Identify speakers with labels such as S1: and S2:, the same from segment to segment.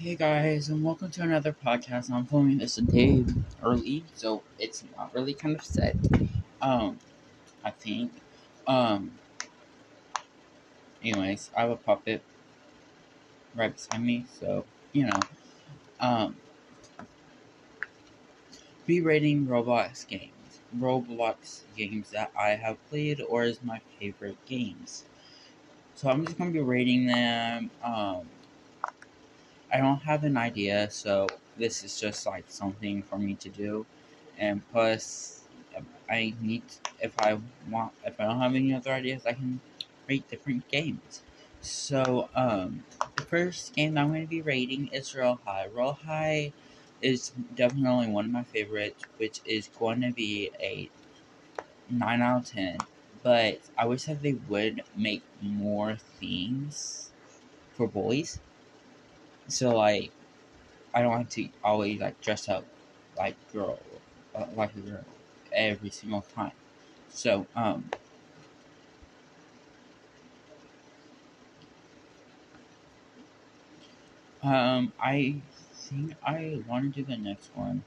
S1: Hey guys, and welcome to another podcast. I'm filming this a day early, so it's not really kind of set. Um, I think. Um, anyways, I have a puppet right beside me, so you know. Um, be rating Roblox games. Roblox games that I have played or is my favorite games. So I'm just gonna be rating them. Um I don't have an idea, so this is just like something for me to do. And plus, I need if I want if I don't have any other ideas, I can rate different games. So, um, the first game I'm going to be rating is Royale High. Royale High is definitely one of my favorites, which is going to be a 9 out of 10. But I wish that they would make more themes for boys so like, I don't have to always like dress up like girl, uh, like a girl, every single time. So um. Um, I think I want to do the next one.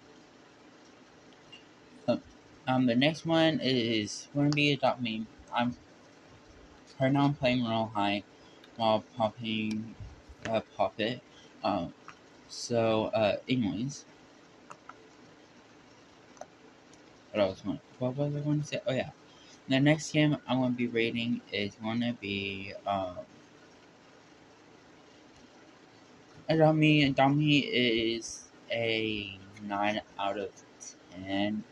S1: Uh, um, the next one is to be Adopt Me. I'm right now I'm playing Royale High while popping uh, Puppet. Um, so, uh, anyways. What else? What was I going to say? Oh, yeah. The next game I'm going to be rating is going to be, um. Adopt Me is a 9 out of 10.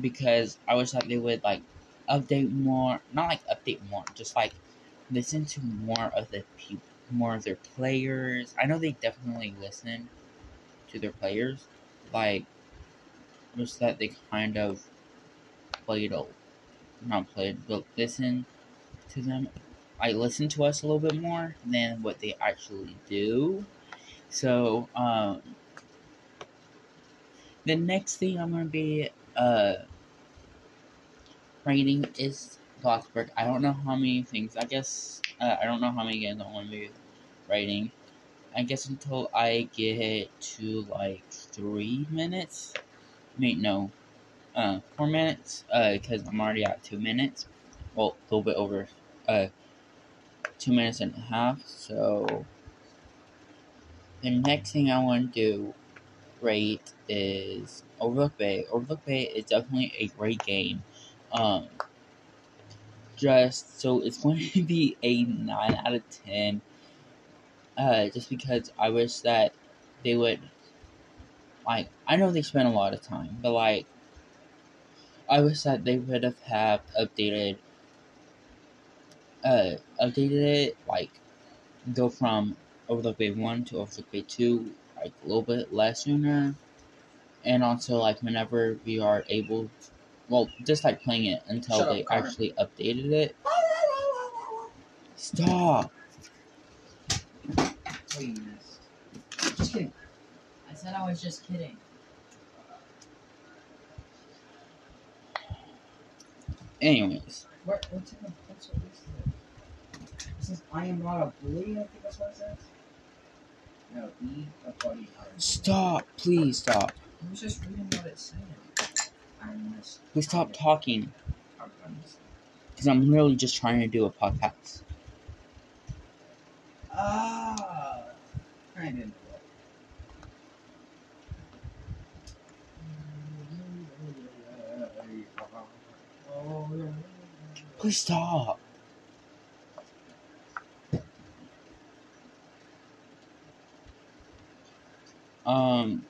S1: Because I wish that they would, like, update more. Not like update more, just like listen to more of the people more of their players. I know they definitely listen to their players. Like, just that they kind of played a, not played, but listen to them. I listen to us a little bit more than what they actually do. So, um, the next thing I'm gonna be uh writing is Bloxburg. I don't know how many things. I guess uh, I don't know how many games I want to be writing. I guess until I get to like three minutes. Wait, no, uh, four minutes. Uh, because I'm already at two minutes. Well, a little bit over. Uh, two minutes and a half. So the next thing I want to do rate is Overlook Bay. Overlook Bay is definitely a great game. Um, just so it's going to be a 9 out of 10 uh, just because I wish that they would like I know they spent a lot of time, but like I wish that they would have have updated uh updated it like go from Overlook Bay one to Overlook Bay two like a little bit less sooner. And also like whenever we are able well, just like playing it until Shut they up, actually updated it. Stop.
S2: Just kidding. I said I was just kidding.
S1: Anyways.
S2: What, what's in the pencil? It says, I am not a bully, I think that's what it says. No, E, a buddy.
S1: Stop, please stop.
S2: I was just reading what it said.
S1: Please stop talking. Because I'm literally just trying to do a podcast.
S2: Ah, I didn't.
S1: Please stop. Um.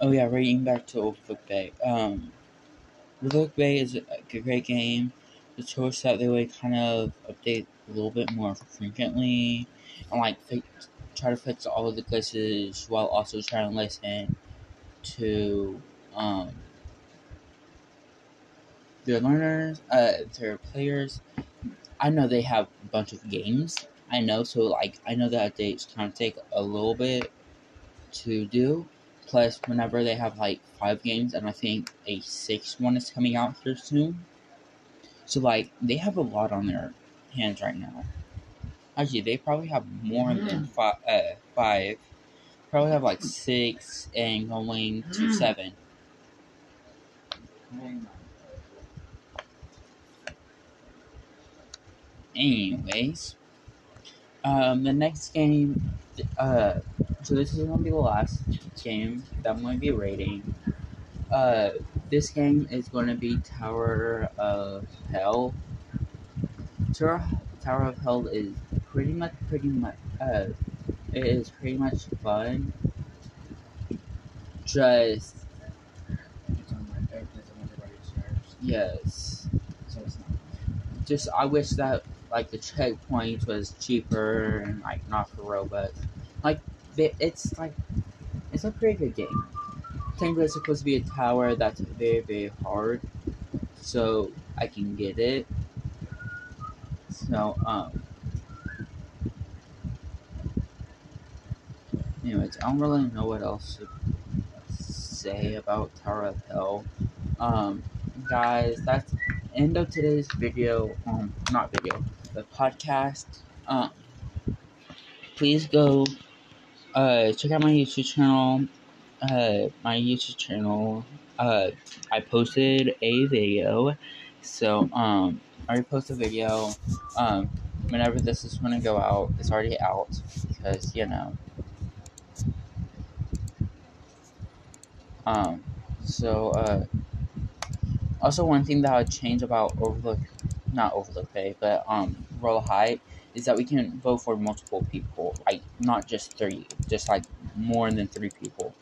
S1: Oh yeah, rating back to Overlook Bay. Um, Overlook Bay is a great game. The choice that they would kind of update a little bit more frequently, and like fix, try to fix all of the glitches while also trying to listen to um their learners, uh, their players. I know they have a bunch of games. I know, so like I know that updates kind of take a little bit to do. Plus, whenever they have like five games, and I think a sixth one is coming out here soon. So like they have a lot on their hands right now. Actually, they probably have more than five. Uh, five. Probably have like six and going to seven. Anyways, um, the next game, uh, so this is gonna be the last game that I'm gonna be rating. Uh, this game is gonna be Tower of Hell. Tower Tower of Hell is pretty much pretty much uh, it is pretty much fun. Just yes,
S2: So it's not.
S1: just I wish that like the checkpoint was cheaper and like not for Robux. Like it's like it's a pretty good game. Technically, it's supposed to be a tower that's very very hard, so I can get it. So um. Anyways, I don't really know what else to say about of Hell. Um, guys, that's end of today's video. Um, not video, the podcast. Um, please go uh check out my YouTube channel. Uh, my YouTube channel. Uh, I posted a video, so um, I already posted a video. Um, whenever this is gonna go out, it's already out because you know. Um, so, uh, also one thing that I would change about Overlook, not Overlook Bay, but, um, Royale High, is that we can vote for multiple people, like, not just three, just, like, more than three people.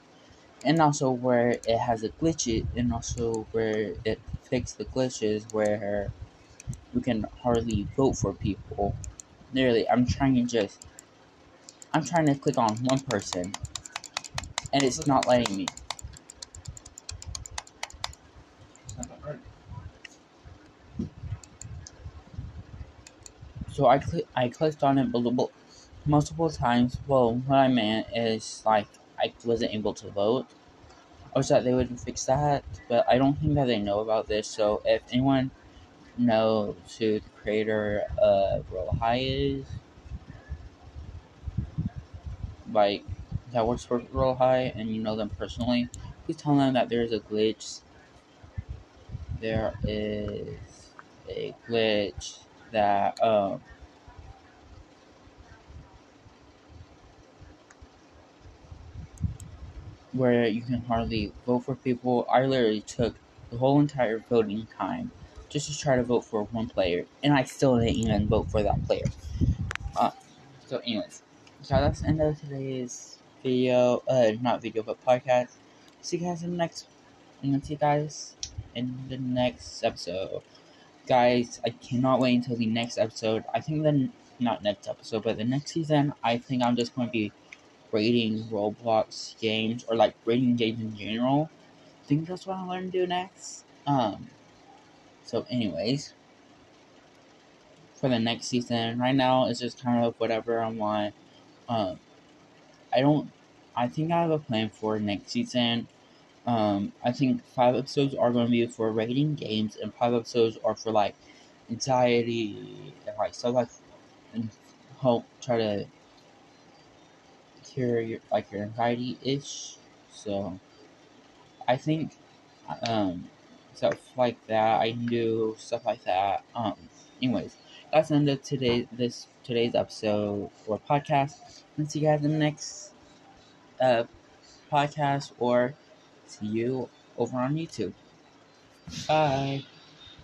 S1: And also where it has a glitch, and also where it fixed the glitches where we can hardly vote for people. Literally, I'm trying to just, I'm trying to click on one person, and it's not letting me.
S2: It's not that hard.
S1: So I cl- I clicked on it multiple times. Well, what I meant is like I wasn't able to vote. I wish that they would fix that, but I don't think that they know about this. So if anyone knows who the creator of Royale High is, like that works for Royale High, and you know them personally, please tell them that there is a glitch. There is a glitch that um where you can hardly vote for people. I literally took the whole entire voting time just to try to vote for one player, and I still didn't even vote for that player. Uh, so, anyways, so that's the end of today's video. Uh, not video, but podcast. See you guys in the next. I'm gonna see you guys in the next episode. Guys, I cannot wait until the next episode. I think the not next episode, but the next season. I think I'm just going to be rating Roblox games or like rating games in general. I think that's what I'm going to do next. Um. So, anyways, for the next season, right now it's just kind of whatever I want. Um, I don't. I think I have a plan for next season. Um, I think five episodes are going to be for rating games, and five episodes are for like anxiety and like stuff like and help try to cure your like your anxiety ish. So I think um stuff like that. I do stuff like that. Um anyways, that's the end of today this today's episode or podcast. And see you guys in the next uh podcast or see you over on YouTube. Bye.